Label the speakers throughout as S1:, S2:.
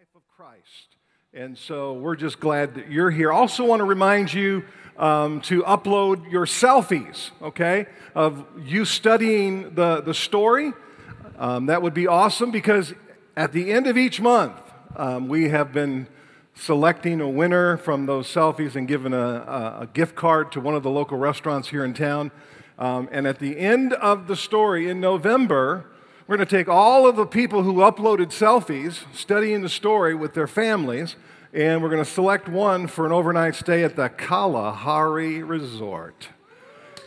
S1: life of Christ. And so we're just glad that you're here. Also, want to remind you um, to upload your selfies, okay, of you studying the, the story. Um, that would be awesome because at the end of each month, um, we have been selecting a winner from those selfies and giving a, a, a gift card to one of the local restaurants here in town. Um, and at the end of the story in November, we're going to take all of the people who uploaded selfies studying the story with their families, and we're going to select one for an overnight stay at the Kalahari Resort.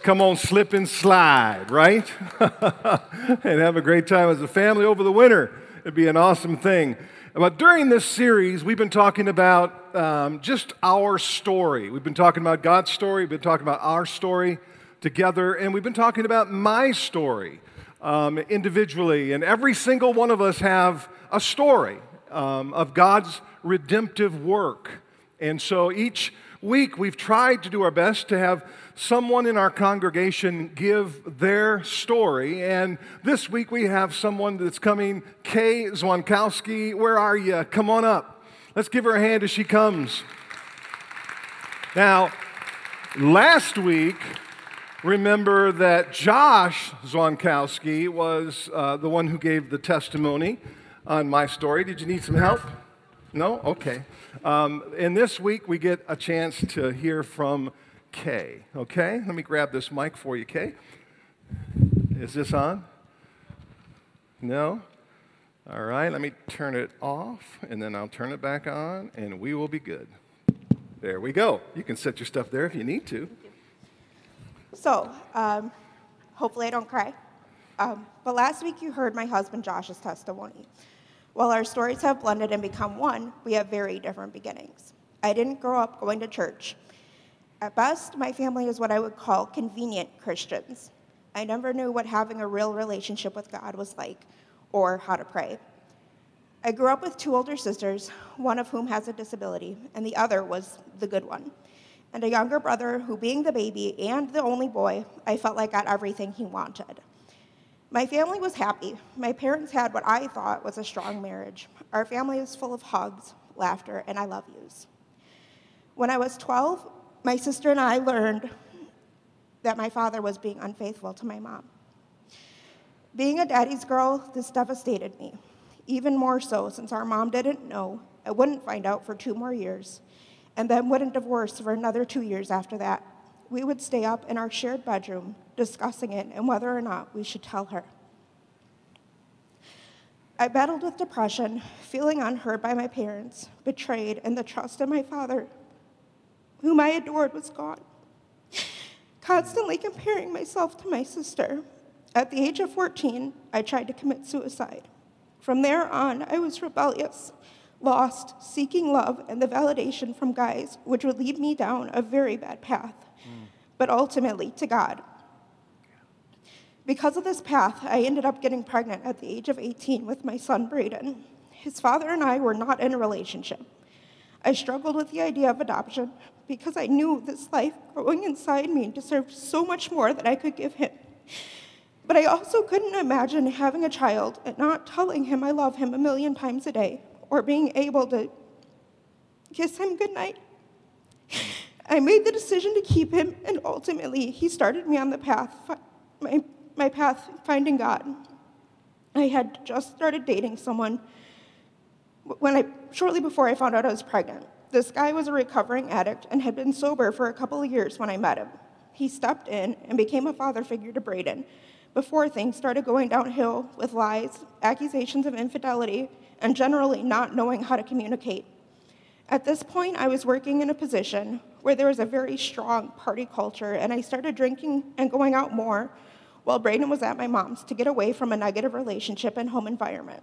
S1: Come on, slip and slide, right? and have a great time as a family over the winter. It'd be an awesome thing. But during this series, we've been talking about um, just our story. We've been talking about God's story, we've been talking about our story together, and we've been talking about my story um, individually. And every single one of us have a story um, of God's redemptive work. And so each week we've tried to do our best to have someone in our congregation give their story. And this week we have someone that's coming, Kay Zwankowski. Where are you? Come on up. Let's give her a hand as she comes. Now, last week, remember that Josh Zwankowski was uh, the one who gave the testimony on my story. Did you need some help? No? Okay. Um, and this week we get a chance to hear from Kay. Okay? Let me grab this mic for you, Kay. Is this on? No? All right, let me turn it off and then I'll turn it back on and we will be good. There we go. You can set your stuff there if you need to.
S2: So, um, hopefully I don't cry. Um, but last week you heard my husband Josh's testimony. While our stories have blended and become one, we have very different beginnings. I didn't grow up going to church. At best, my family is what I would call convenient Christians. I never knew what having a real relationship with God was like or how to pray. I grew up with two older sisters, one of whom has a disability, and the other was the good one and a younger brother who, being the baby and the only boy, I felt like got everything he wanted. My family was happy. My parents had what I thought was a strong marriage. Our family is full of hugs, laughter, and I love yous. When I was 12, my sister and I learned that my father was being unfaithful to my mom. Being a daddy's girl, this devastated me, even more so since our mom didn't know. I wouldn't find out for two more years and then wouldn't divorce for another two years after that. We would stay up in our shared bedroom discussing it and whether or not we should tell her. I battled with depression, feeling unheard by my parents, betrayed, and the trust in my father, whom I adored, was gone. Constantly comparing myself to my sister. At the age of 14, I tried to commit suicide. From there on, I was rebellious, lost, seeking love and the validation from guys, which would lead me down a very bad path, mm. but ultimately to God. Because of this path, I ended up getting pregnant at the age of 18 with my son, Braden. His father and I were not in a relationship. I struggled with the idea of adoption because I knew this life growing inside me deserved so much more that I could give him. But I also couldn't imagine having a child and not telling him I love him a million times a day or being able to kiss him goodnight. I made the decision to keep him, and ultimately, he started me on the path, my, my path finding God. I had just started dating someone when I, shortly before I found out I was pregnant. This guy was a recovering addict and had been sober for a couple of years when I met him. He stepped in and became a father figure to Braden before things started going downhill with lies, accusations of infidelity, and generally not knowing how to communicate. At this point, I was working in a position where there was a very strong party culture, and I started drinking and going out more while Braden was at my mom's to get away from a negative relationship and home environment.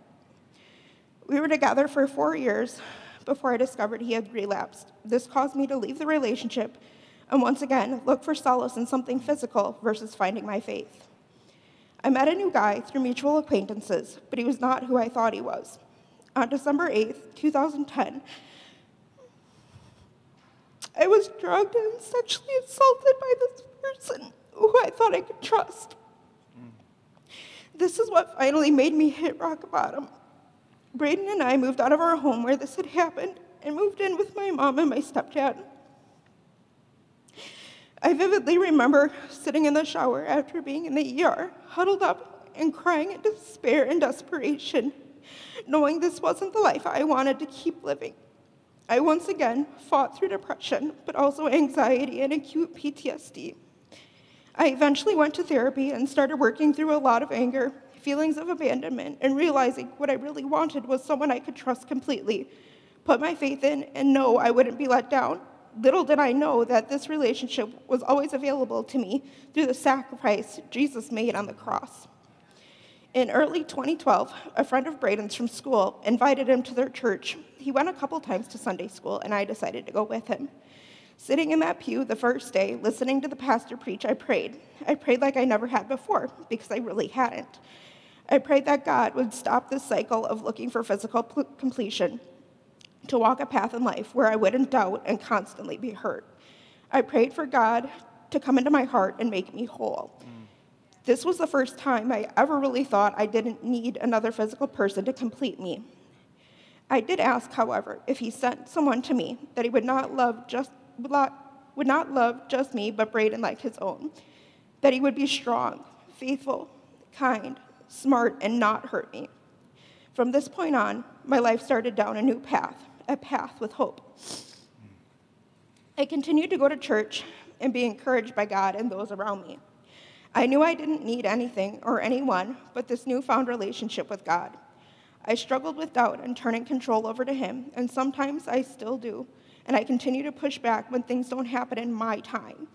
S2: We were together for four years before I discovered he had relapsed. This caused me to leave the relationship and once again look for solace in something physical versus finding my faith. I met a new guy through mutual acquaintances, but he was not who I thought he was on December 8th, 2010, I was drugged and sexually assaulted by this person who I thought I could trust. This is what finally made me hit rock bottom. Braden and I moved out of our home where this had happened and moved in with my mom and my stepdad. I vividly remember sitting in the shower after being in the ER, huddled up and crying in despair and desperation, knowing this wasn't the life I wanted to keep living. I once again fought through depression, but also anxiety and acute PTSD. I eventually went to therapy and started working through a lot of anger, feelings of abandonment, and realizing what I really wanted was someone I could trust completely, put my faith in, and know I wouldn't be let down. Little did I know that this relationship was always available to me through the sacrifice Jesus made on the cross. In early 2012, a friend of Braden's from school invited him to their church. He went a couple times to Sunday school, and I decided to go with him. Sitting in that pew the first day, listening to the pastor preach, I prayed. I prayed like I never had before, because I really hadn't. I prayed that God would stop this cycle of looking for physical p- completion, to walk a path in life where I wouldn't doubt and constantly be hurt. I prayed for God to come into my heart and make me whole. Mm. This was the first time I ever really thought I didn't need another physical person to complete me. I did ask, however, if he sent someone to me that he would not love just would not love just me, but Braden like his own. That he would be strong, faithful, kind, smart, and not hurt me. From this point on, my life started down a new path, a path with hope. I continued to go to church and be encouraged by God and those around me. I knew I didn't need anything or anyone but this newfound relationship with God. I struggled with doubt and turning control over to Him, and sometimes I still do, and I continue to push back when things don't happen in my time.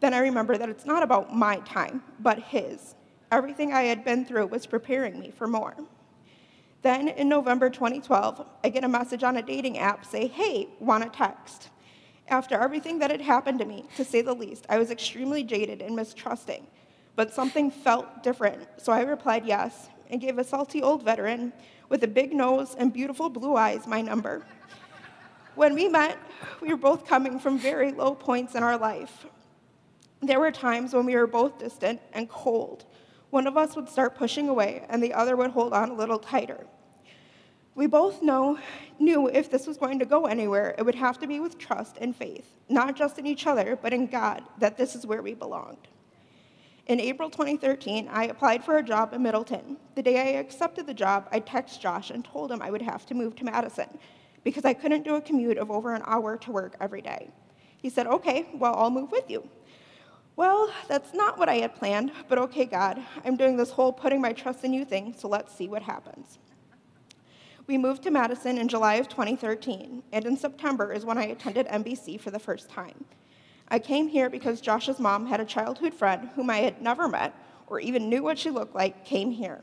S2: Then I remember that it's not about my time, but His. Everything I had been through was preparing me for more. Then in November 2012, I get a message on a dating app say, Hey, want a text? After everything that had happened to me, to say the least, I was extremely jaded and mistrusting but something felt different. So I replied yes and gave a salty old veteran with a big nose and beautiful blue eyes my number. When we met, we were both coming from very low points in our life. There were times when we were both distant and cold. One of us would start pushing away, and the other would hold on a little tighter. We both know, knew if this was going to go anywhere, it would have to be with trust and faith, not just in each other, but in God, that this is where we belonged. In April 2013, I applied for a job in Middleton. The day I accepted the job, I texted Josh and told him I would have to move to Madison because I couldn't do a commute of over an hour to work every day. He said, Okay, well, I'll move with you. Well, that's not what I had planned, but okay, God, I'm doing this whole putting my trust in you thing, so let's see what happens. We moved to Madison in July of 2013, and in September is when I attended MBC for the first time. I came here because Josh's mom had a childhood friend whom I had never met or even knew what she looked like came here.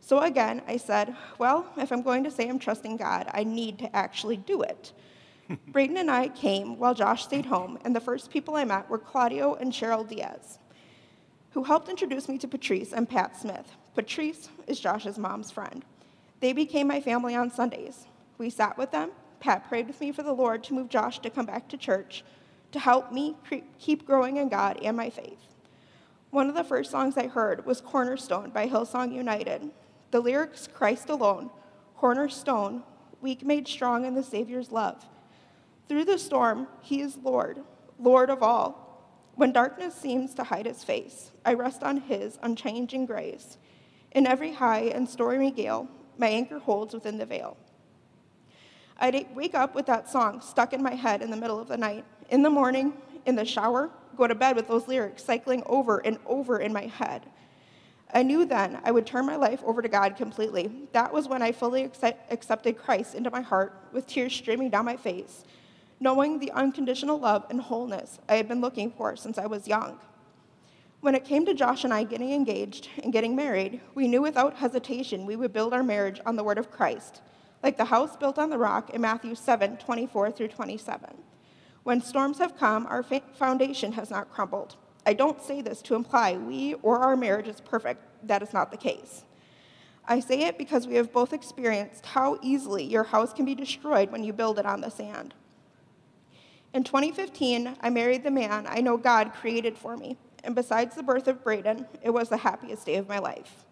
S2: So again, I said, well, if I'm going to say I'm trusting God, I need to actually do it. Braden and I came while Josh stayed home, and the first people I met were Claudio and Cheryl Diaz, who helped introduce me to Patrice and Pat Smith. Patrice is Josh's mom's friend. They became my family on Sundays. We sat with them. Pat prayed with me for the Lord to move Josh to come back to church to help me keep growing in God and my faith. One of the first songs I heard was Cornerstone by Hillsong United. The lyrics Christ alone, cornerstone, weak made strong in the Savior's love. Through the storm, He is Lord, Lord of all. When darkness seems to hide His face, I rest on His unchanging grace. In every high and stormy gale, my anchor holds within the veil. I'd wake up with that song stuck in my head in the middle of the night in the morning, in the shower, go to bed with those lyrics cycling over and over in my head. I knew then I would turn my life over to God completely. That was when I fully accepted Christ into my heart with tears streaming down my face, knowing the unconditional love and wholeness I had been looking for since I was young. When it came to Josh and I getting engaged and getting married, we knew without hesitation we would build our marriage on the word of Christ, like the house built on the rock in Matthew 7 24 through 27. When storms have come, our foundation has not crumbled. I don't say this to imply we or our marriage is perfect. That is not the case. I say it because we have both experienced how easily your house can be destroyed when you build it on the sand. In 2015, I married the man I know God created for me, and besides the birth of Braden, it was the happiest day of my life.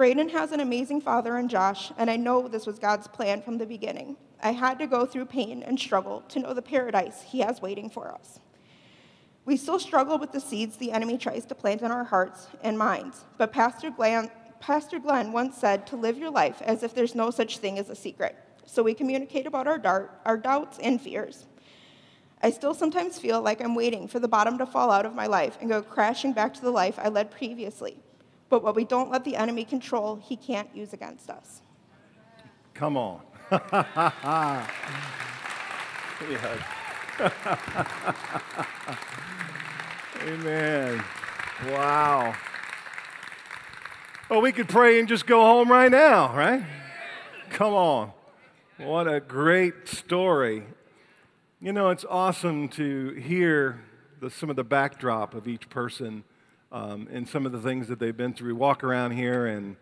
S2: Braden has an amazing father in Josh, and I know this was God's plan from the beginning. I had to go through pain and struggle to know the paradise He has waiting for us. We still struggle with the seeds the enemy tries to plant in our hearts and minds, but Pastor Glenn, Pastor Glenn once said to live your life as if there's no such thing as a secret. So we communicate about our, dart, our doubts and fears. I still sometimes feel like I'm waiting for the bottom to fall out of my life and go crashing back to the life I led previously. But what we don't let the enemy control, he can't use against us.
S1: Come on. Amen. Wow. Well, we could pray and just go home right now, right? Come on. What a great story. You know, it's awesome to hear the, some of the backdrop of each person um, and some of the things that they've been through. We walk around here and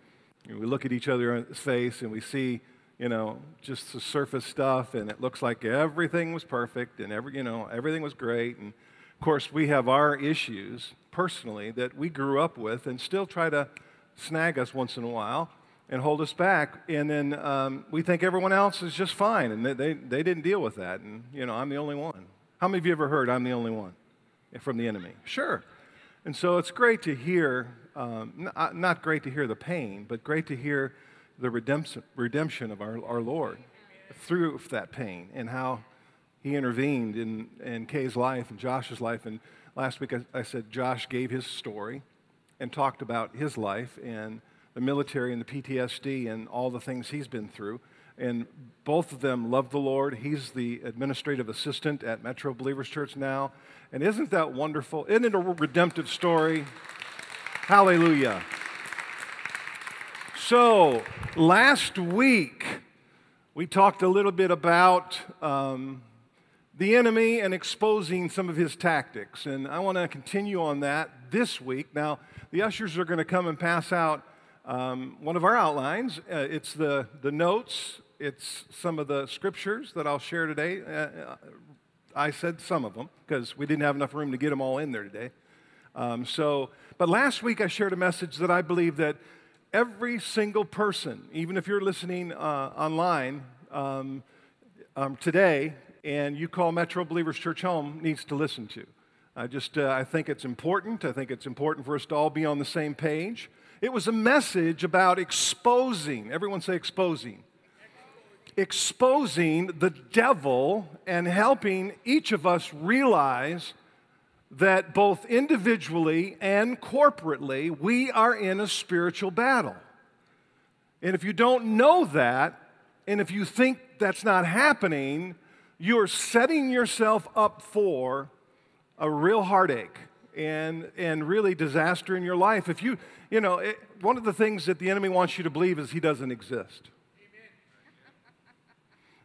S1: you know, we look at each other's face and we see, you know, just the surface stuff, and it looks like everything was perfect and every, you know, everything was great. And of course, we have our issues personally that we grew up with and still try to snag us once in a while and hold us back. And then um, we think everyone else is just fine, and they, they, they didn't deal with that. And, you know, I'm the only one. How many of you ever heard I'm the only one from the enemy? Sure. And so it's great to hear, um, uh, not great to hear the pain, but great to hear the redemption, redemption of our, our Lord through that pain and how he intervened in, in Kay's life and Josh's life. And last week I, I said Josh gave his story and talked about his life and the military and the PTSD and all the things he's been through. And both of them love the Lord. He's the administrative assistant at Metro Believers Church now. And isn't that wonderful? Isn't it a redemptive story? Hallelujah. So, last week, we talked a little bit about um, the enemy and exposing some of his tactics. And I want to continue on that this week. Now, the ushers are going to come and pass out um, one of our outlines. Uh, it's the, the notes, it's some of the scriptures that I'll share today. Uh, I said some of them because we didn't have enough room to get them all in there today. Um, so, but last week I shared a message that I believe that every single person, even if you're listening uh, online um, um, today and you call Metro Believers Church home, needs to listen to. I just uh, I think it's important. I think it's important for us to all be on the same page. It was a message about exposing. Everyone say exposing exposing the devil and helping each of us realize that both individually and corporately, we are in a spiritual battle. And if you don't know that, and if you think that's not happening, you're setting yourself up for a real heartache and, and really disaster in your life. If you, you know, it, one of the things that the enemy wants you to believe is he doesn't exist.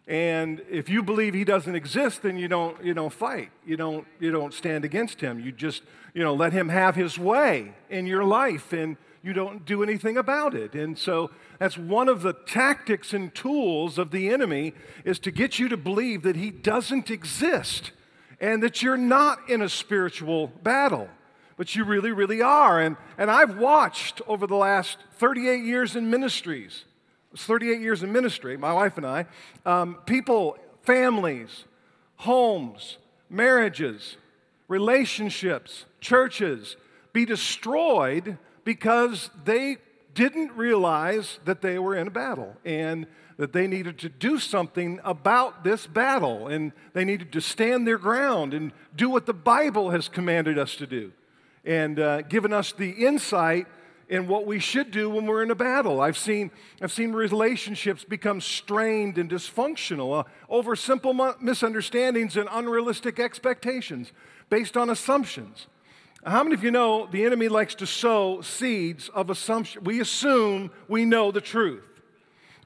S1: And if you believe he doesn't exist, then you don't, you don't fight. You don't, you don't stand against him. You just, you know, let him have his way in your life and you don't do anything about it. And so that's one of the tactics and tools of the enemy is to get you to believe that he doesn't exist and that you're not in a spiritual battle. But you really, really are. And, and I've watched over the last 38 years in ministries 38 years in ministry, my wife and I, um, people, families, homes, marriages, relationships, churches be destroyed because they didn't realize that they were in a battle and that they needed to do something about this battle. And they needed to stand their ground and do what the Bible has commanded us to do and uh, given us the insight in what we should do when we're in a battle. I've seen, I've seen relationships become strained and dysfunctional uh, over simple misunderstandings and unrealistic expectations based on assumptions. How many of you know the enemy likes to sow seeds of assumption? We assume we know the truth.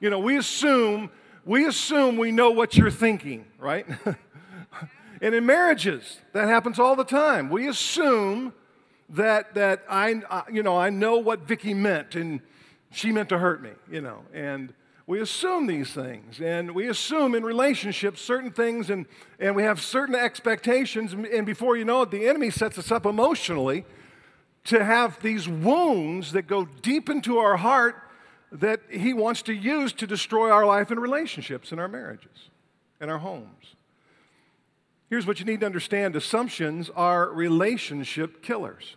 S1: You know, we assume we assume we know what you're thinking, right? and in marriages, that happens all the time. We assume that, that I, you know, I know what Vicki meant and she meant to hurt me, you know, and we assume these things and we assume in relationships certain things and, and we have certain expectations and before you know it the enemy sets us up emotionally to have these wounds that go deep into our heart that he wants to use to destroy our life and relationships and our marriages and our homes. Here's what you need to understand assumptions are relationship killers.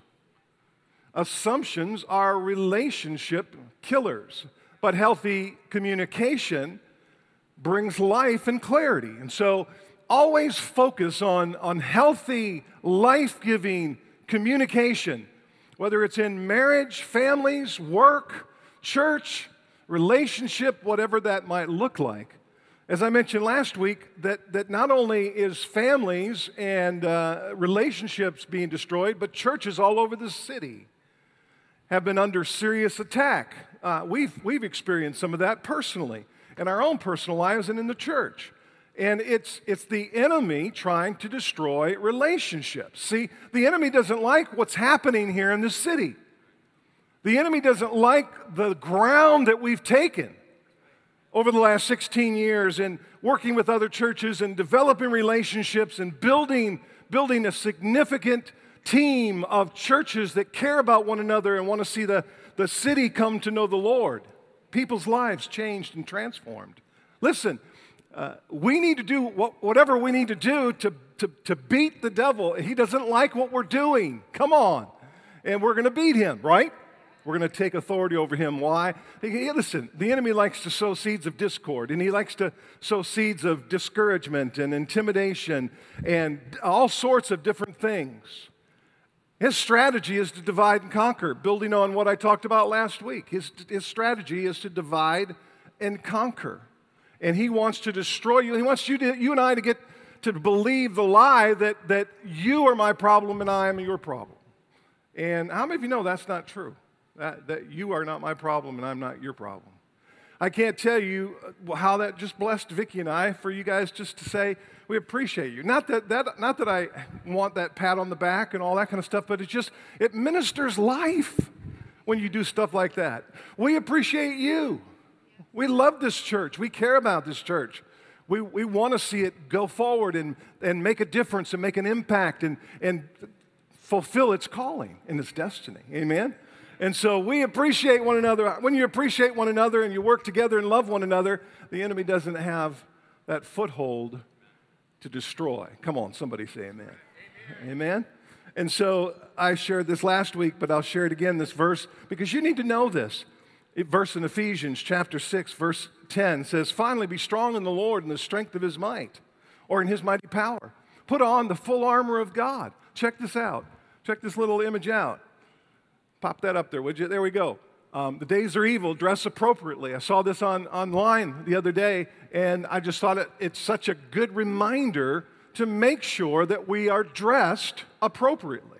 S1: Assumptions are relationship killers, but healthy communication brings life and clarity. And so always focus on, on healthy, life giving communication, whether it's in marriage, families, work, church, relationship, whatever that might look like. As I mentioned last week, that, that not only is families and uh, relationships being destroyed, but churches all over the city have been under serious attack. Uh, we've, we've experienced some of that personally in our own personal lives and in the church. And it's, it's the enemy trying to destroy relationships. See, the enemy doesn't like what's happening here in the city. The enemy doesn't like the ground that we've taken over the last 16 years in working with other churches and developing relationships and building, building a significant team of churches that care about one another and want to see the, the city come to know the Lord. People's lives changed and transformed. Listen, uh, we need to do what, whatever we need to do to, to, to beat the devil. He doesn't like what we're doing. Come on. And we're going to beat him, right? We're going to take authority over him. Why? Hey, listen, the enemy likes to sow seeds of discord, and he likes to sow seeds of discouragement and intimidation and all sorts of different things. His strategy is to divide and conquer, building on what I talked about last week. His, his strategy is to divide and conquer. And he wants to destroy you. He wants you, to, you and I to get to believe the lie that, that you are my problem and I am your problem. And how many of you know that's not true? That, that you are not my problem and I'm not your problem. I can't tell you how that just blessed Vicki and I for you guys just to say, we appreciate you. Not that, that, not that I want that pat on the back and all that kind of stuff, but it's just, it ministers life when you do stuff like that. We appreciate you. We love this church. We care about this church. We, we want to see it go forward and, and make a difference and make an impact and, and fulfill its calling and its destiny. Amen? And so we appreciate one another. When you appreciate one another and you work together and love one another, the enemy doesn't have that foothold to destroy. Come on, somebody say amen. Amen. amen. And so I shared this last week, but I'll share it again this verse because you need to know this. It, verse in Ephesians chapter 6, verse 10 says, Finally, be strong in the Lord and the strength of his might, or in his mighty power. Put on the full armor of God. Check this out. Check this little image out. Pop that up there, would you? There we go. Um, the days are evil, dress appropriately. I saw this on, online the other day, and I just thought it, it's such a good reminder to make sure that we are dressed appropriately.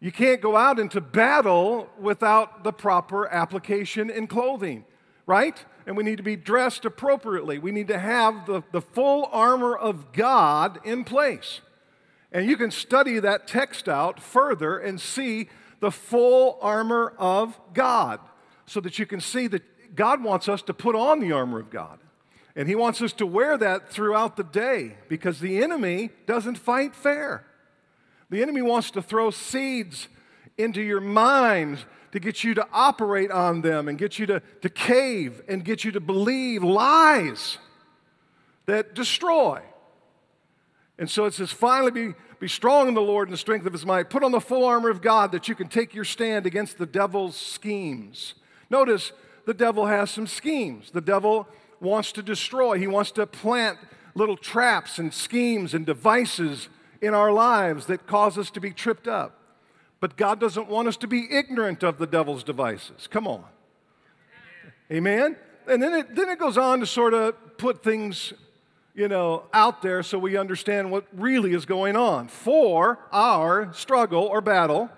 S1: You can't go out into battle without the proper application in clothing, right? And we need to be dressed appropriately. We need to have the, the full armor of God in place. And you can study that text out further and see the full armor of God so that you can see that God wants us to put on the armor of God. And He wants us to wear that throughout the day because the enemy doesn't fight fair. The enemy wants to throw seeds into your mind to get you to operate on them and get you to, to cave and get you to believe lies that destroy. And so it says, finally be be strong in the Lord and the strength of his might. Put on the full armor of God that you can take your stand against the devil's schemes. Notice the devil has some schemes. The devil wants to destroy, he wants to plant little traps and schemes and devices in our lives that cause us to be tripped up. But God doesn't want us to be ignorant of the devil's devices. Come on. Amen? And then it, then it goes on to sort of put things you know, out there so we understand what really is going on. For our struggle or battle,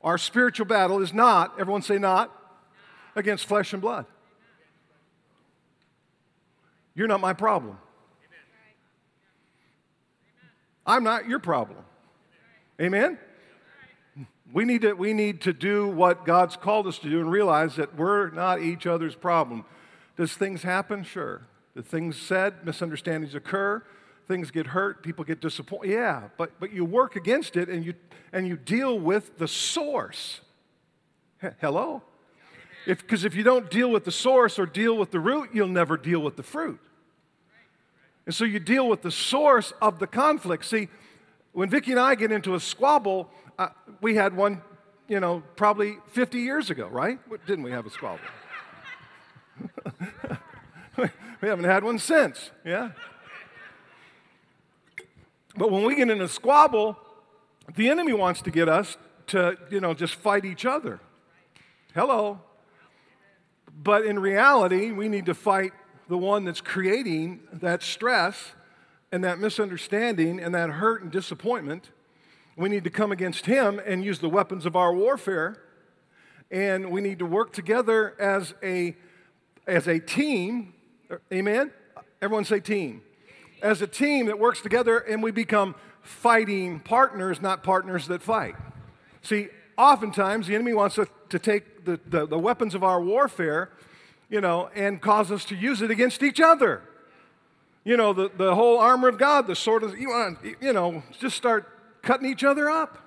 S1: our spiritual battle is not, everyone say not, against flesh and blood. You're not my problem. I'm not your problem. Amen? We need, to, we need to do what God's called us to do and realize that we're not each other's problem. Does things happen? Sure. The things said, misunderstandings occur, things get hurt, people get disappointed. Yeah, but, but you work against it and you, and you deal with the source. Hello? Because if, if you don't deal with the source or deal with the root, you'll never deal with the fruit. And so you deal with the source of the conflict. See, when Vicki and I get into a squabble, uh, we had one, you know, probably 50 years ago, right? Didn't we have a squabble? we haven't had one since, yeah? But when we get in a squabble, the enemy wants to get us to, you know, just fight each other. Hello. But in reality, we need to fight the one that's creating that stress and that misunderstanding and that hurt and disappointment. We need to come against him and use the weapons of our warfare. And we need to work together as a, as a team. Uh, amen? Everyone say team. As a team that works together and we become fighting partners, not partners that fight. See, oftentimes the enemy wants to, to take the, the, the weapons of our warfare, you know, and cause us to use it against each other. You know, the, the whole armor of God, the sword of, you, want, you know, just start cutting each other up.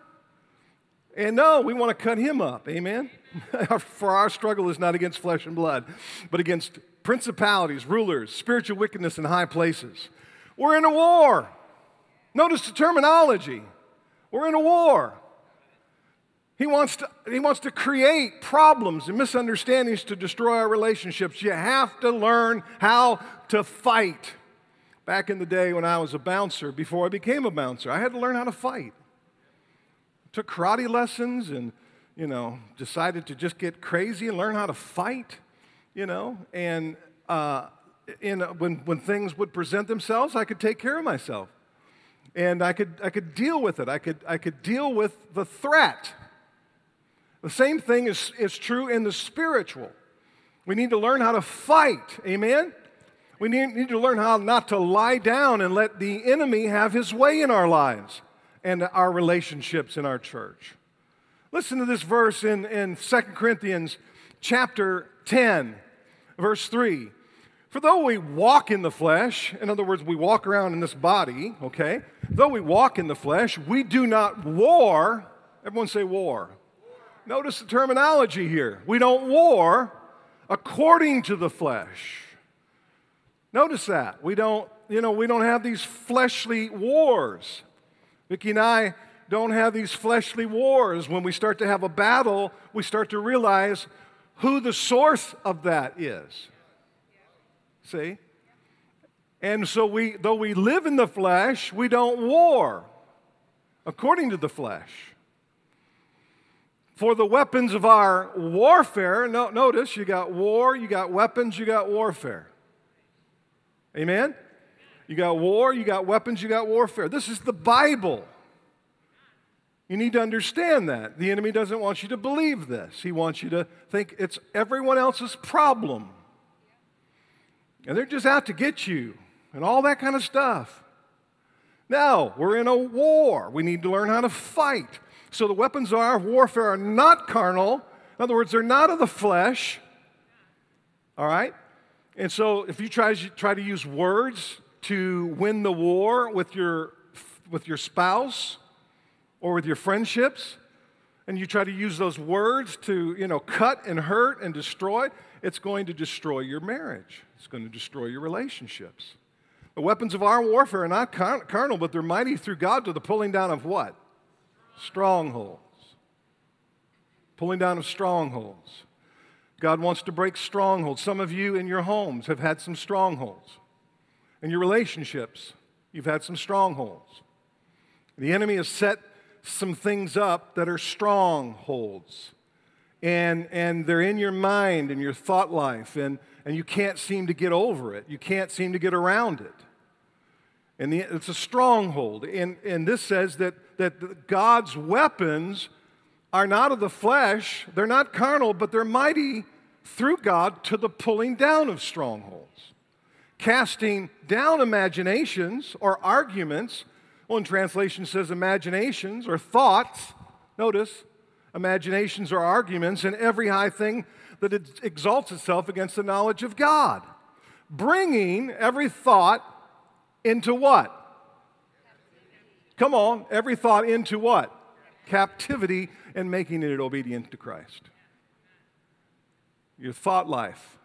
S1: And no, we want to cut him up. Amen? For our struggle is not against flesh and blood, but against principalities, rulers, spiritual wickedness in high places. We're in a war. Notice the terminology. We're in a war. He wants, to, he wants to create problems and misunderstandings to destroy our relationships. You have to learn how to fight. Back in the day when I was a bouncer, before I became a bouncer, I had to learn how to fight. Took karate lessons and, you know, decided to just get crazy and learn how to fight, you know. And uh, in, when, when things would present themselves, I could take care of myself. And I could, I could deal with it. I could, I could deal with the threat the same thing is, is true in the spiritual. We need to learn how to fight. Amen? We need, need to learn how not to lie down and let the enemy have his way in our lives and our relationships in our church. Listen to this verse in, in 2 Corinthians chapter 10, verse 3. For though we walk in the flesh, in other words, we walk around in this body, okay? Though we walk in the flesh, we do not war. Everyone say war. Notice the terminology here. We don't war according to the flesh. Notice that. We don't, you know, we don't have these fleshly wars. Vicki and I don't have these fleshly wars. When we start to have a battle, we start to realize who the source of that is. See? And so we though we live in the flesh, we don't war according to the flesh. For the weapons of our warfare, no, notice you got war, you got weapons, you got warfare. Amen? You got war, you got weapons, you got warfare. This is the Bible. You need to understand that. The enemy doesn't want you to believe this. He wants you to think it's everyone else's problem. And they're just out to get you and all that kind of stuff. Now, we're in a war. We need to learn how to fight. So the weapons of our warfare are not carnal. In other words, they're not of the flesh. All right? And so if you try, try to use words to win the war with your, with your spouse or with your friendships, and you try to use those words to, you know, cut and hurt and destroy, it's going to destroy your marriage. It's going to destroy your relationships. The weapons of our warfare are not carnal, but they're mighty through God to the pulling down of what? strongholds. Pulling down of strongholds. God wants to break strongholds. Some of you in your homes have had some strongholds. In your relationships, you've had some strongholds. The enemy has set some things up that are strongholds. And, and they're in your mind and your thought life, and, and you can't seem to get over it. You can't seem to get around it. And the, it's a stronghold. And, and this says that that God's weapons are not of the flesh, they're not carnal, but they're mighty through God to the pulling down of strongholds. Casting down imaginations or arguments, one translation says imaginations or thoughts. Notice, imaginations or arguments, and every high thing that exalts itself against the knowledge of God. Bringing every thought into what? Come on, every thought into what? Captivity and making it obedient to Christ. Your thought life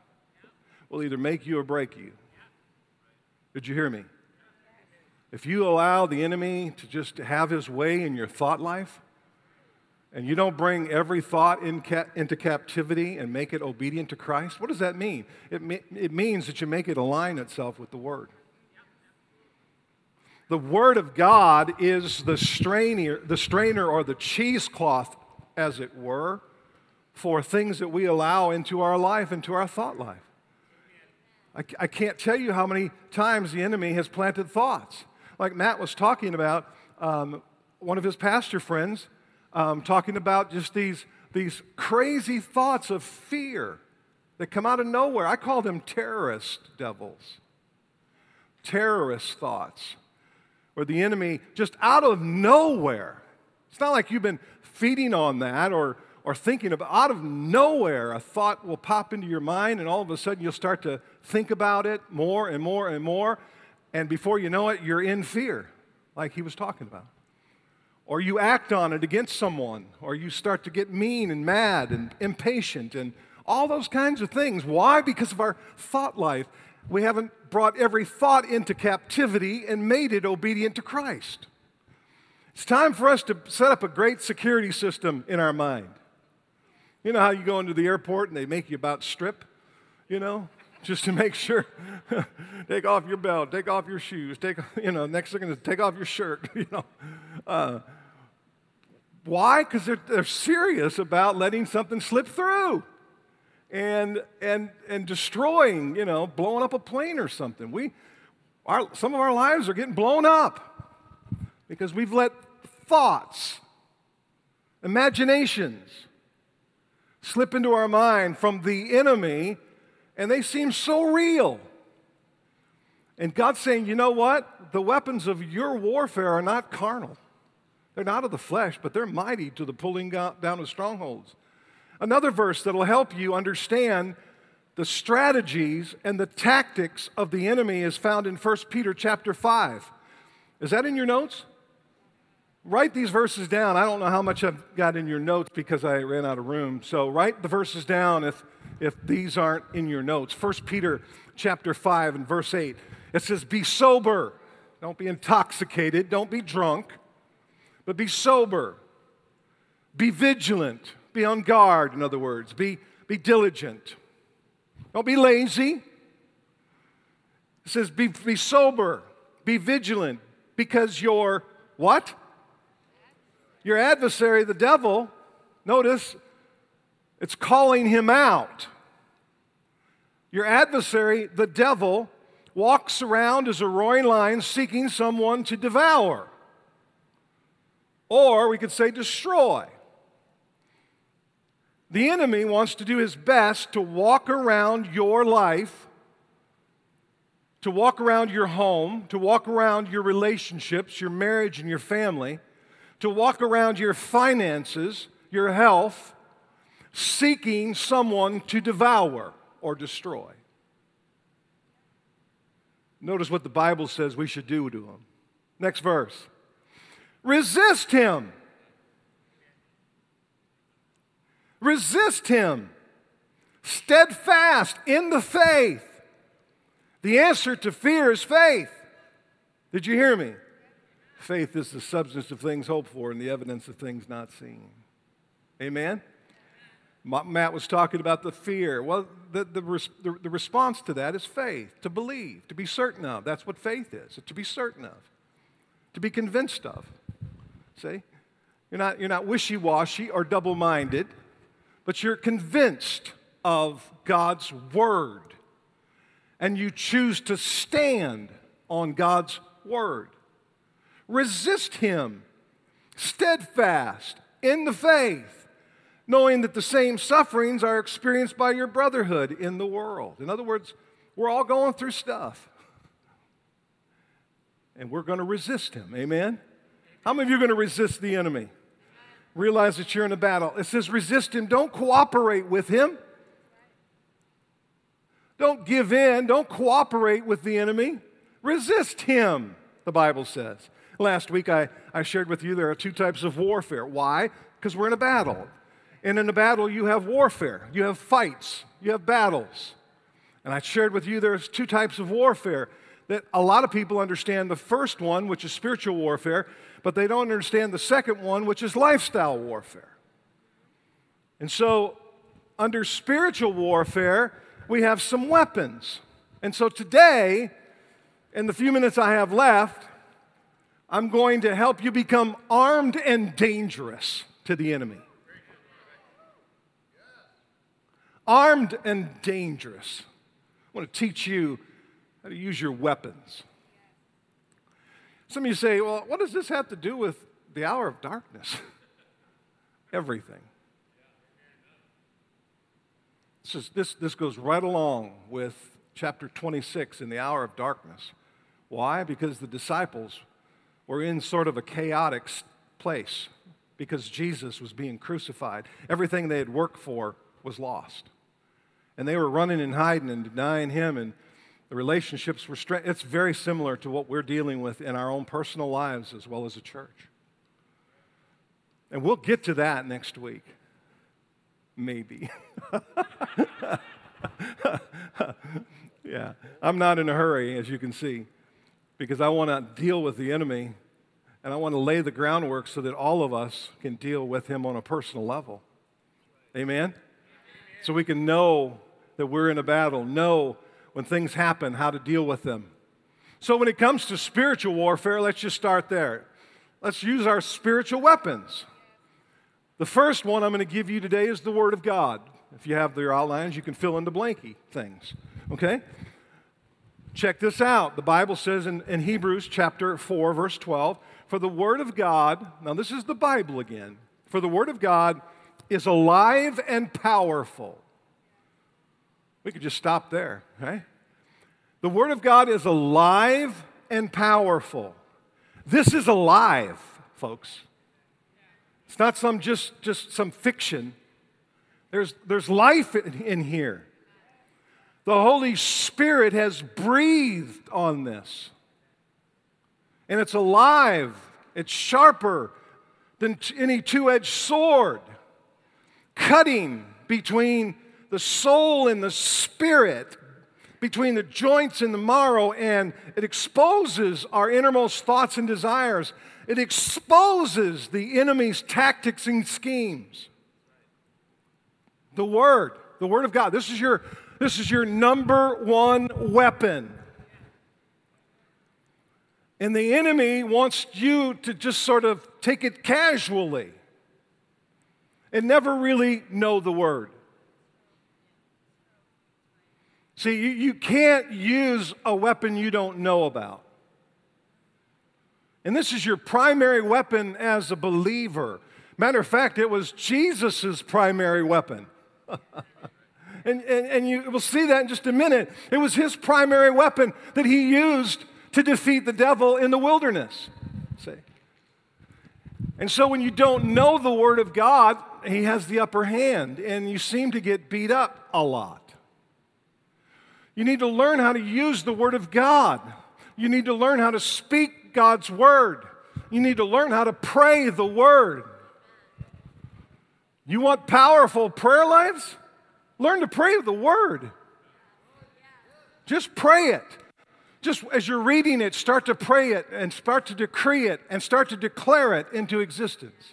S1: will either make you or break you. Did you hear me? If you allow the enemy to just have his way in your thought life, and you don't bring every thought in ca- into captivity and make it obedient to Christ, what does that mean? It, me- it means that you make it align itself with the Word. The Word of God is the strainer, the strainer or the cheesecloth, as it were, for things that we allow into our life, into our thought life. I, I can't tell you how many times the enemy has planted thoughts. Like Matt was talking about, um, one of his pastor friends um, talking about just these, these crazy thoughts of fear that come out of nowhere. I call them terrorist devils, terrorist thoughts, where the enemy just out of nowhere, it's not like you've been feeding on that or, or thinking about out of nowhere a thought will pop into your mind and all of a sudden you'll start to think about it more and more and more and before you know it you're in fear like he was talking about or you act on it against someone, or you start to get mean and mad and impatient and all those kinds of things. Why? Because of our thought life. We haven't brought every thought into captivity and made it obedient to Christ. It's time for us to set up a great security system in our mind. You know how you go into the airport and they make you about strip, you know, just to make sure. take off your belt, take off your shoes, take, you know, next thing is take off your shirt, you know. Uh, why? Because they're, they're serious about letting something slip through and, and, and destroying, you know, blowing up a plane or something. We, our, some of our lives are getting blown up because we've let thoughts, imaginations slip into our mind from the enemy, and they seem so real. And God's saying, you know what? The weapons of your warfare are not carnal. They're not of the flesh, but they're mighty to the pulling down of strongholds. Another verse that'll help you understand the strategies and the tactics of the enemy is found in 1 Peter chapter 5. Is that in your notes? Write these verses down. I don't know how much I've got in your notes because I ran out of room. So write the verses down if, if these aren't in your notes. 1 Peter chapter 5 and verse 8. It says, Be sober. Don't be intoxicated. Don't be drunk but be sober, be vigilant, be on guard, in other words, be, be diligent. Don't be lazy. It says, be, be sober, be vigilant, because your what? Your adversary, the devil, notice, it's calling him out. Your adversary, the devil, walks around as a roaring lion seeking someone to devour. Or we could say destroy. The enemy wants to do his best to walk around your life, to walk around your home, to walk around your relationships, your marriage, and your family, to walk around your finances, your health, seeking someone to devour or destroy. Notice what the Bible says we should do to him. Next verse. Resist him. Resist him. Steadfast in the faith. The answer to fear is faith. Did you hear me? Faith is the substance of things hoped for and the evidence of things not seen. Amen? Matt was talking about the fear. Well, the, the, the, the, response to that is faith, to believe, to be certain of. That's what faith is, to be certain of, to be convinced of. See? You're not, you're not wishy washy or double minded, but you're convinced of God's word. And you choose to stand on God's word. Resist Him, steadfast in the faith, knowing that the same sufferings are experienced by your brotherhood in the world. In other words, we're all going through stuff. And we're going to resist Him. Amen? How many of you are going to resist the enemy? Realize that you're in a battle. It says resist him. Don't cooperate with him. Don't give in. Don't cooperate with the enemy. Resist him, the Bible says. Last week I, I shared with you there are two types of warfare. Why? Because we're in a battle. And in a battle, you have warfare, you have fights, you have battles. And I shared with you there's two types of warfare that a lot of people understand the first one, which is spiritual warfare, but they don't understand the second one, which is lifestyle warfare. And so, under spiritual warfare, we have some weapons. And so today, in the few minutes I have left, I'm going to help you become armed and dangerous to the enemy. Armed and dangerous. I want to teach you how to use your weapons. Some of you say, well, what does this have to do with the hour of darkness? Everything. This, is, this, this goes right along with chapter 26 in the hour of darkness. Why? Because the disciples were in sort of a chaotic place because Jesus was being crucified. Everything they had worked for was lost. And they were running and hiding and denying him, and the relationships were strained. It's very similar to what we're dealing with in our own personal lives as well as a church. And we'll get to that next week. Maybe. yeah, I'm not in a hurry, as you can see, because I want to deal with the enemy and I want to lay the groundwork so that all of us can deal with him on a personal level. Amen? So we can know that we're in a battle, know when things happen how to deal with them. So when it comes to spiritual warfare, let's just start there. Let's use our spiritual weapons. The first one I'm going to give you today is the Word of God. If you have your outlines, you can fill in the blanky things. Okay? Check this out. The Bible says in, in Hebrews chapter 4, verse 12, for the Word of God, now this is the Bible again, for the Word of God is alive and powerful. We could just stop there, okay? The Word of God is alive and powerful. This is alive, folks. It's not some just, just some fiction. There's, there's life in, in here. The Holy Spirit has breathed on this and it's alive, it's sharper than any two edged sword, cutting between the soul and the spirit, between the joints and the marrow, and it exposes our innermost thoughts and desires. It exposes the enemy's tactics and schemes. The Word, the Word of God. This is your, this is your number one weapon. And the enemy wants you to just sort of take it casually and never really know the word. See, you, you can't use a weapon you don't know about. And this is your primary weapon as a believer. Matter of fact, it was Jesus' primary weapon. and, and, and you will see that in just a minute. It was his primary weapon that he used to defeat the devil in the wilderness. See? And so when you don't know the Word of God, he has the upper hand, and you seem to get beat up a lot. You need to learn how to use the Word of God. You need to learn how to speak God's Word. You need to learn how to pray the Word. You want powerful prayer lives? Learn to pray the Word. Just pray it just as you're reading it, start to pray it and start to decree it and start to declare it into existence.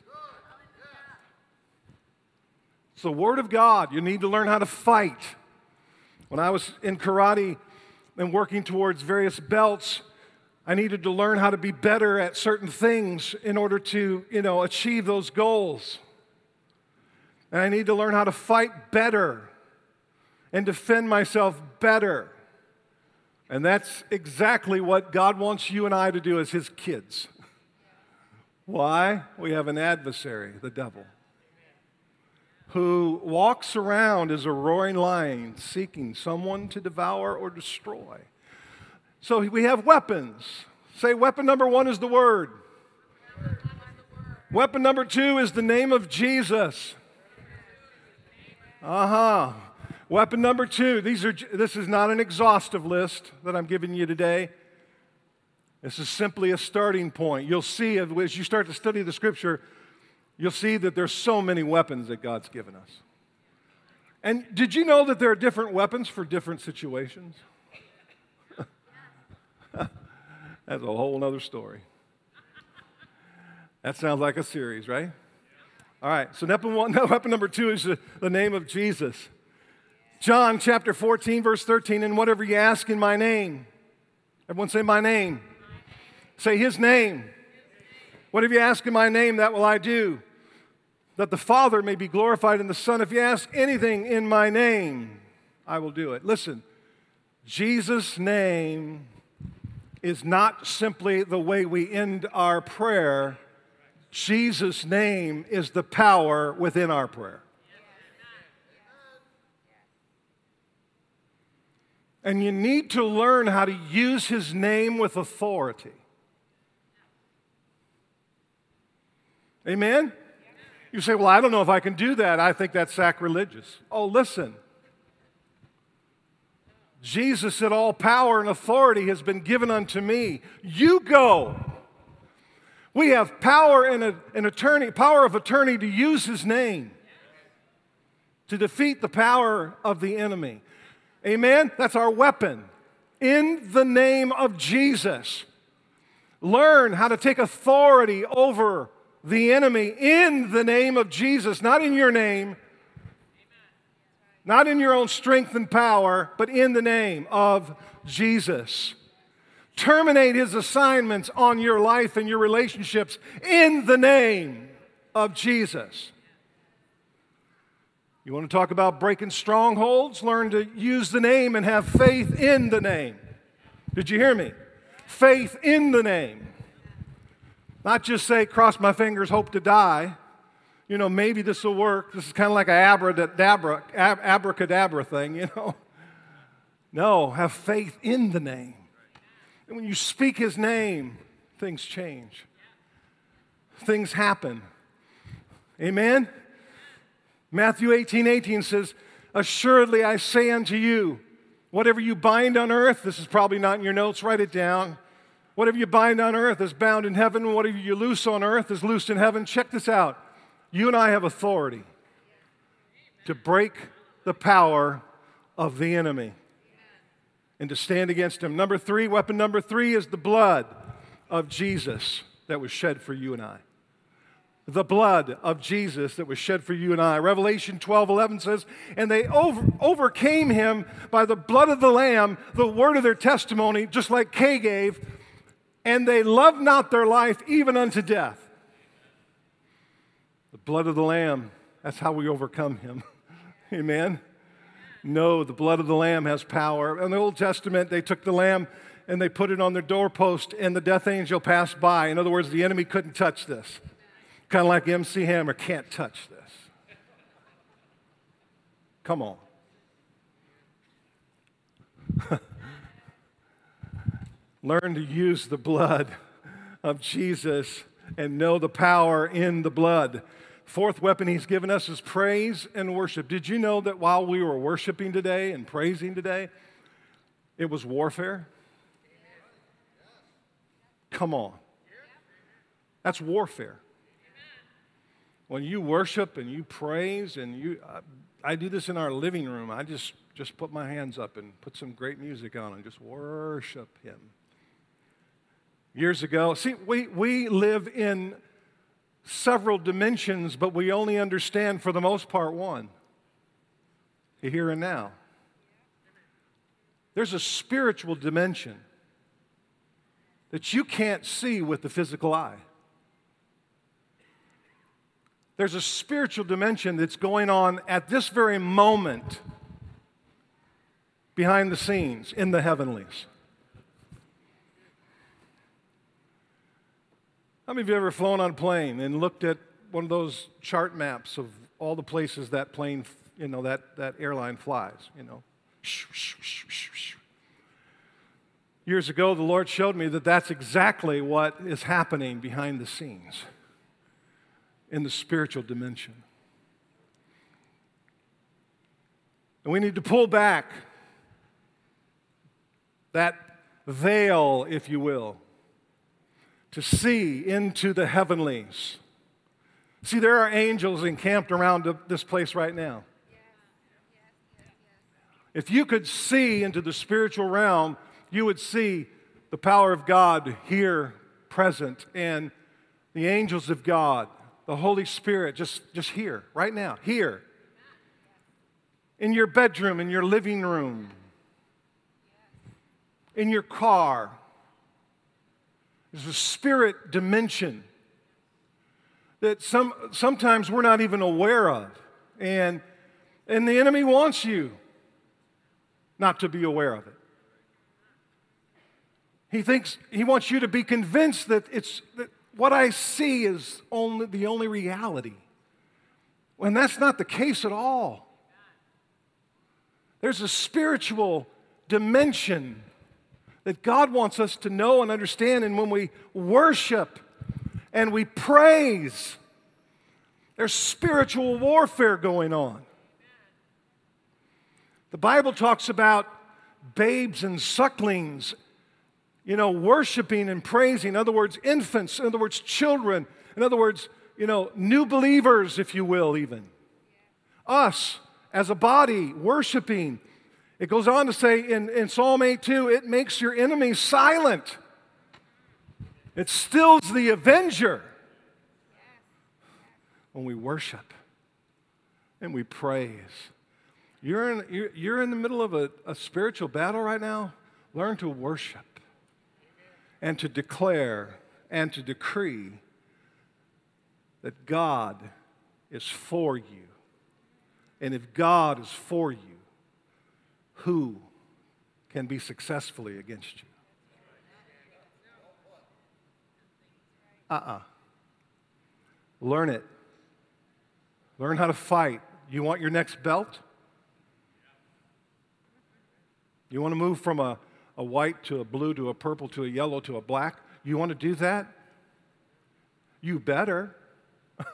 S1: It's the Word of God. You need to learn how to fight. When I was in karate and working towards various belts, I needed to learn how to be better at certain things in order to, you know, achieve those goals. And I need to learn how to fight better and defend myself better. And that's exactly what God wants you and I to do as His kids. Why? We have an adversary, the devil, who walks around as a roaring lion seeking someone to devour or destroy. So we have weapons. Say, weapon number one is the Word. Weapon number two is the name of Jesus. Uh huh. Weapon number two, these are, this is not an exhaustive list that I'm giving you today. This is simply a starting point. You'll see as you start to study the scripture, you'll see that there's so many weapons that God's given us. And did you know that there are different weapons for different situations? That's a whole other story. That sounds like a series, right? All right, so weapon, one, weapon number two is the, the name of Jesus. John chapter 14, verse 13, and whatever you ask in my name, everyone say my name. Say his name. Whatever you ask in my name, that will I do, that the Father may be glorified in the Son. If you ask anything in my name, I will do it. Listen, Jesus' name is not simply the way we end our prayer, Jesus' name is the power within our prayer. And you need to learn how to use his name with authority. Amen? You say, Well, I don't know if I can do that. I think that's sacrilegious. Oh, listen. Jesus said, All power and authority has been given unto me. You go. We have power and an attorney, power of attorney to use his name to defeat the power of the enemy. Amen? That's our weapon. In the name of Jesus. Learn how to take authority over the enemy in the name of Jesus, not in your name, not in your own strength and power, but in the name of Jesus. Terminate his assignments on your life and your relationships in the name of Jesus. You want to talk about breaking strongholds? Learn to use the name and have faith in the name. Did you hear me? Faith in the name. Not just say, cross my fingers, hope to die. You know, maybe this will work. This is kind of like a abracadabra, abracadabra thing, you know. No, have faith in the name. And when you speak his name, things change, things happen. Amen? Matthew 18 18 says, Assuredly I say unto you, whatever you bind on earth, this is probably not in your notes, write it down. Whatever you bind on earth is bound in heaven. Whatever you loose on earth is loosed in heaven. Check this out. You and I have authority to break the power of the enemy and to stand against him. Number three, weapon number three is the blood of Jesus that was shed for you and I the blood of Jesus that was shed for you and I. Revelation 12 11 says, And they over, overcame him by the blood of the Lamb, the word of their testimony, just like Kay gave, and they loved not their life even unto death. The blood of the Lamb, that's how we overcome him. Amen. No, the blood of the Lamb has power. In the Old Testament, they took the Lamb and they put it on their doorpost, and the death angel passed by. In other words, the enemy couldn't touch this. Kind of like MC Hammer, can't touch this. Come on. Learn to use the blood of Jesus and know the power in the blood. Fourth weapon he's given us is praise and worship. Did you know that while we were worshiping today and praising today, it was warfare? Come on. That's warfare when you worship and you praise and you I, I, do this in our living room. I just just put my hands up and put some great music on and just worship him. Years ago see we, we live in several dimensions but we only understand for the most part one. The here and now. There's a spiritual dimension that you can't see with the physical eye there's a spiritual dimension that's going on at this very moment behind the scenes in the heavenlies. How many of you ever flown on a plane and looked at one of those chart maps of all the places that plane, you know, that, that airline flies, you know? Years ago, the Lord showed me that that's exactly what is happening behind the scenes in the spiritual dimension. And we need to pull back that veil, if you will, to see into the heavenlies. See, there are angels encamped around this place right now. If you could see into the spiritual realm, you would see the power of God here present and the angels of God, the Holy Spirit just, just here, right now, here. In your bedroom, in your living room, in your car. There's a spirit dimension that some, sometimes we're not even aware of. And, and the enemy wants you not to be aware of it. He thinks he wants you to be convinced that it's that what I see is only the only reality. When that's not the case at all. There's a spiritual dimension that God wants us to know and understand. And when we worship and we praise, there's spiritual warfare going on. The Bible talks about babes and sucklings, you know, worshiping and praising. In other words, infants, in other words, children. In other words, you know, new believers, if you will, even. Us as a body worshiping. It goes on to say in, in Psalm 8 2, it makes your enemies silent. It stills the avenger when we worship and we praise. You're in, you're, you're in the middle of a, a spiritual battle right now. Learn to worship and to declare and to decree that God is for you. And if God is for you, who can be successfully against you? Uh uh-uh. uh Learn it. Learn how to fight. You want your next belt? You want to move from a, a white to a blue to a purple to a yellow to a black? You want to do that? You better.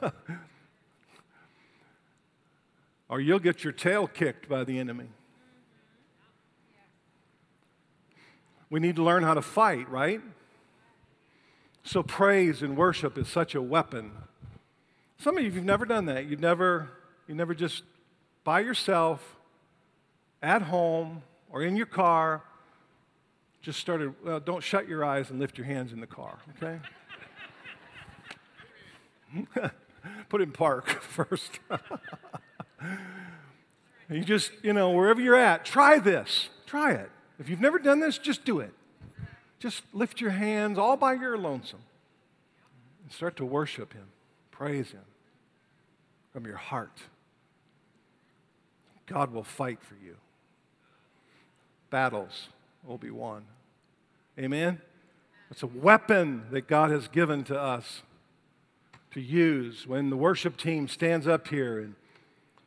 S1: or you'll get your tail kicked by the enemy. We need to learn how to fight, right? So, praise and worship is such a weapon. Some of you, you've never done that. You've never, you never just by yourself, at home, or in your car, just started, well, don't shut your eyes and lift your hands in the car, okay? Put in park first. you just, you know, wherever you're at, try this. Try it. If you've never done this, just do it. Just lift your hands all by your lonesome and start to worship Him, praise Him from your heart. God will fight for you battles will be won. Amen? It's a weapon that God has given to us to use when the worship team stands up here and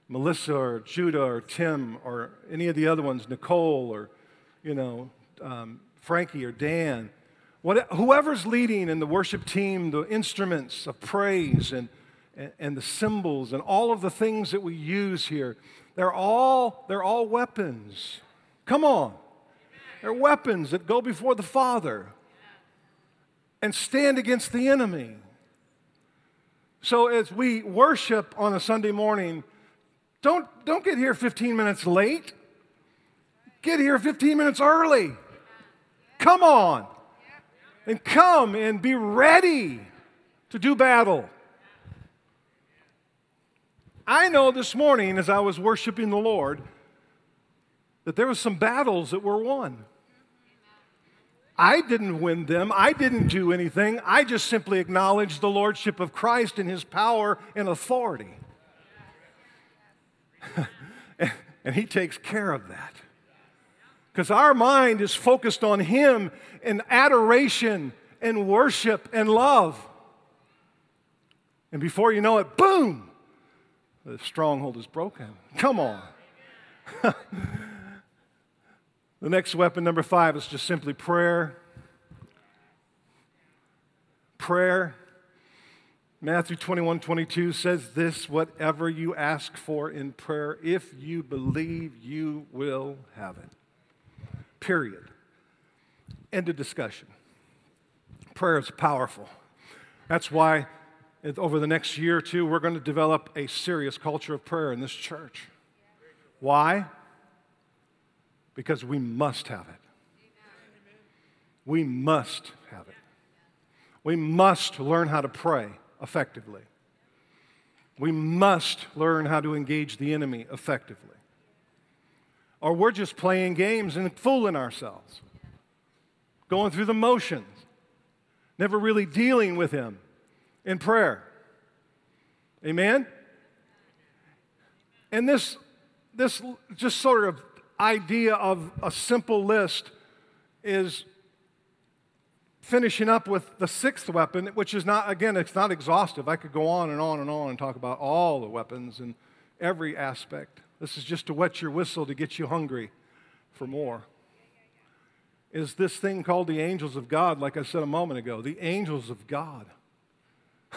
S1: Melissa or Judah or Tim or any of the other ones, Nicole or, you know, um, Frankie or Dan, what, whoever's leading in the worship team, the instruments of praise and, and, and the cymbals and all of the things that we use here, they're all, they're all weapons Come on. They're weapons that go before the Father and stand against the enemy. So as we worship on a Sunday morning, don't, don't get here 15 minutes late. Get here 15 minutes early. Come on. And come and be ready to do battle. I know this morning as I was worshiping the Lord, that there were some battles that were won. I didn't win them. I didn't do anything. I just simply acknowledged the lordship of Christ and his power and authority. and he takes care of that. Because our mind is focused on him in adoration and worship and love. And before you know it, boom, the stronghold is broken. Come on. The next weapon, number five, is just simply prayer. Prayer. Matthew 21 22 says this whatever you ask for in prayer, if you believe, you will have it. Period. End of discussion. Prayer is powerful. That's why over the next year or two, we're going to develop a serious culture of prayer in this church. Why? Because we must have it. We must have it. We must learn how to pray effectively. We must learn how to engage the enemy effectively. Or we're just playing games and fooling ourselves, going through the motions, never really dealing with him in prayer. Amen? And this, this just sort of idea of a simple list is finishing up with the sixth weapon, which is not, again, it's not exhaustive. I could go on and on and on and talk about all the weapons and every aspect. This is just to wet your whistle to get you hungry for more. Is this thing called the angels of God, like I said a moment ago? The angels of God.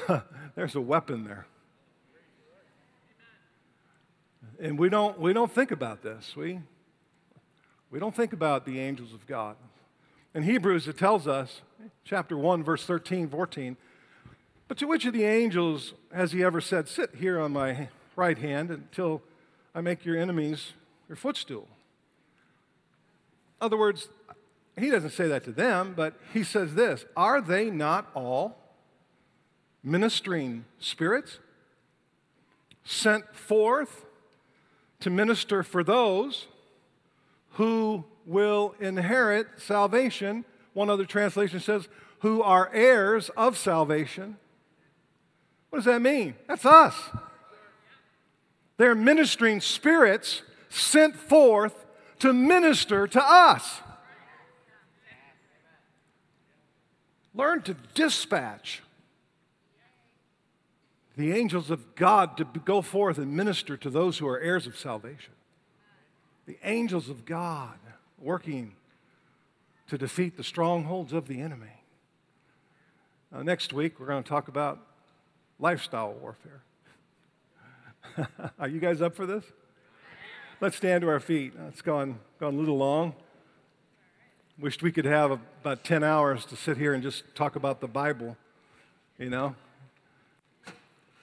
S1: There's a weapon there. And we don't, we don't think about this. We, we don't think about the angels of God. In Hebrews, it tells us, chapter 1, verse 13, 14, but to which of the angels has he ever said, Sit here on my right hand until I make your enemies your footstool? In other words, he doesn't say that to them, but he says this Are they not all ministering spirits sent forth to minister for those who will inherit salvation. One other translation says, who are heirs of salvation. What does that mean? That's us. They're ministering spirits sent forth to minister to us. Learn to dispatch the angels of God to go forth and minister to those who are heirs of salvation. The angels of God working to defeat the strongholds of the enemy. Next week, we're going to talk about lifestyle warfare. are you guys up for this? Let's stand to our feet. It's gone, gone a little long. Wished we could have about 10 hours to sit here and just talk about the Bible, you know,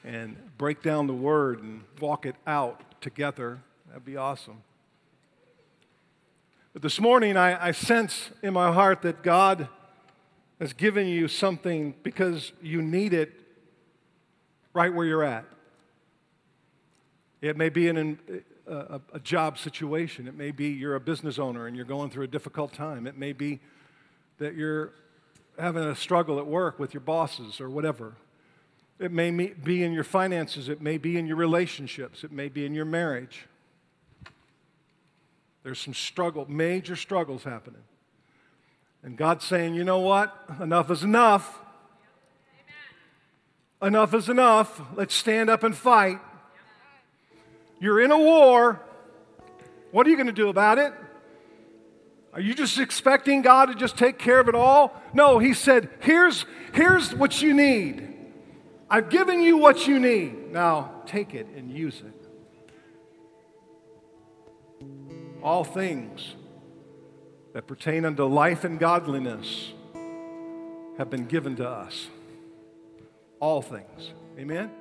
S1: and break down the Word and walk it out together. That'd be awesome. But this morning, I, I sense in my heart that God has given you something because you need it right where you're at. It may be in a, a, job situation. It may be you're a business owner and you're going through a difficult time. It may be that you're having a struggle at work with your bosses or whatever. It may be in your finances. It may be in your relationships. It may be in your marriage. There's some struggle, major struggles happening. And God's saying, you know what? Enough is enough. Amen. Enough is enough. Let's stand up and fight. You're in a war. What are you going to do about it? Are you just expecting God to just take care of it all? No, He said, here's, here's what you need. I've given you what you need. Now take it and use it. All things that pertain unto life and godliness have been given to us. All things. Amen?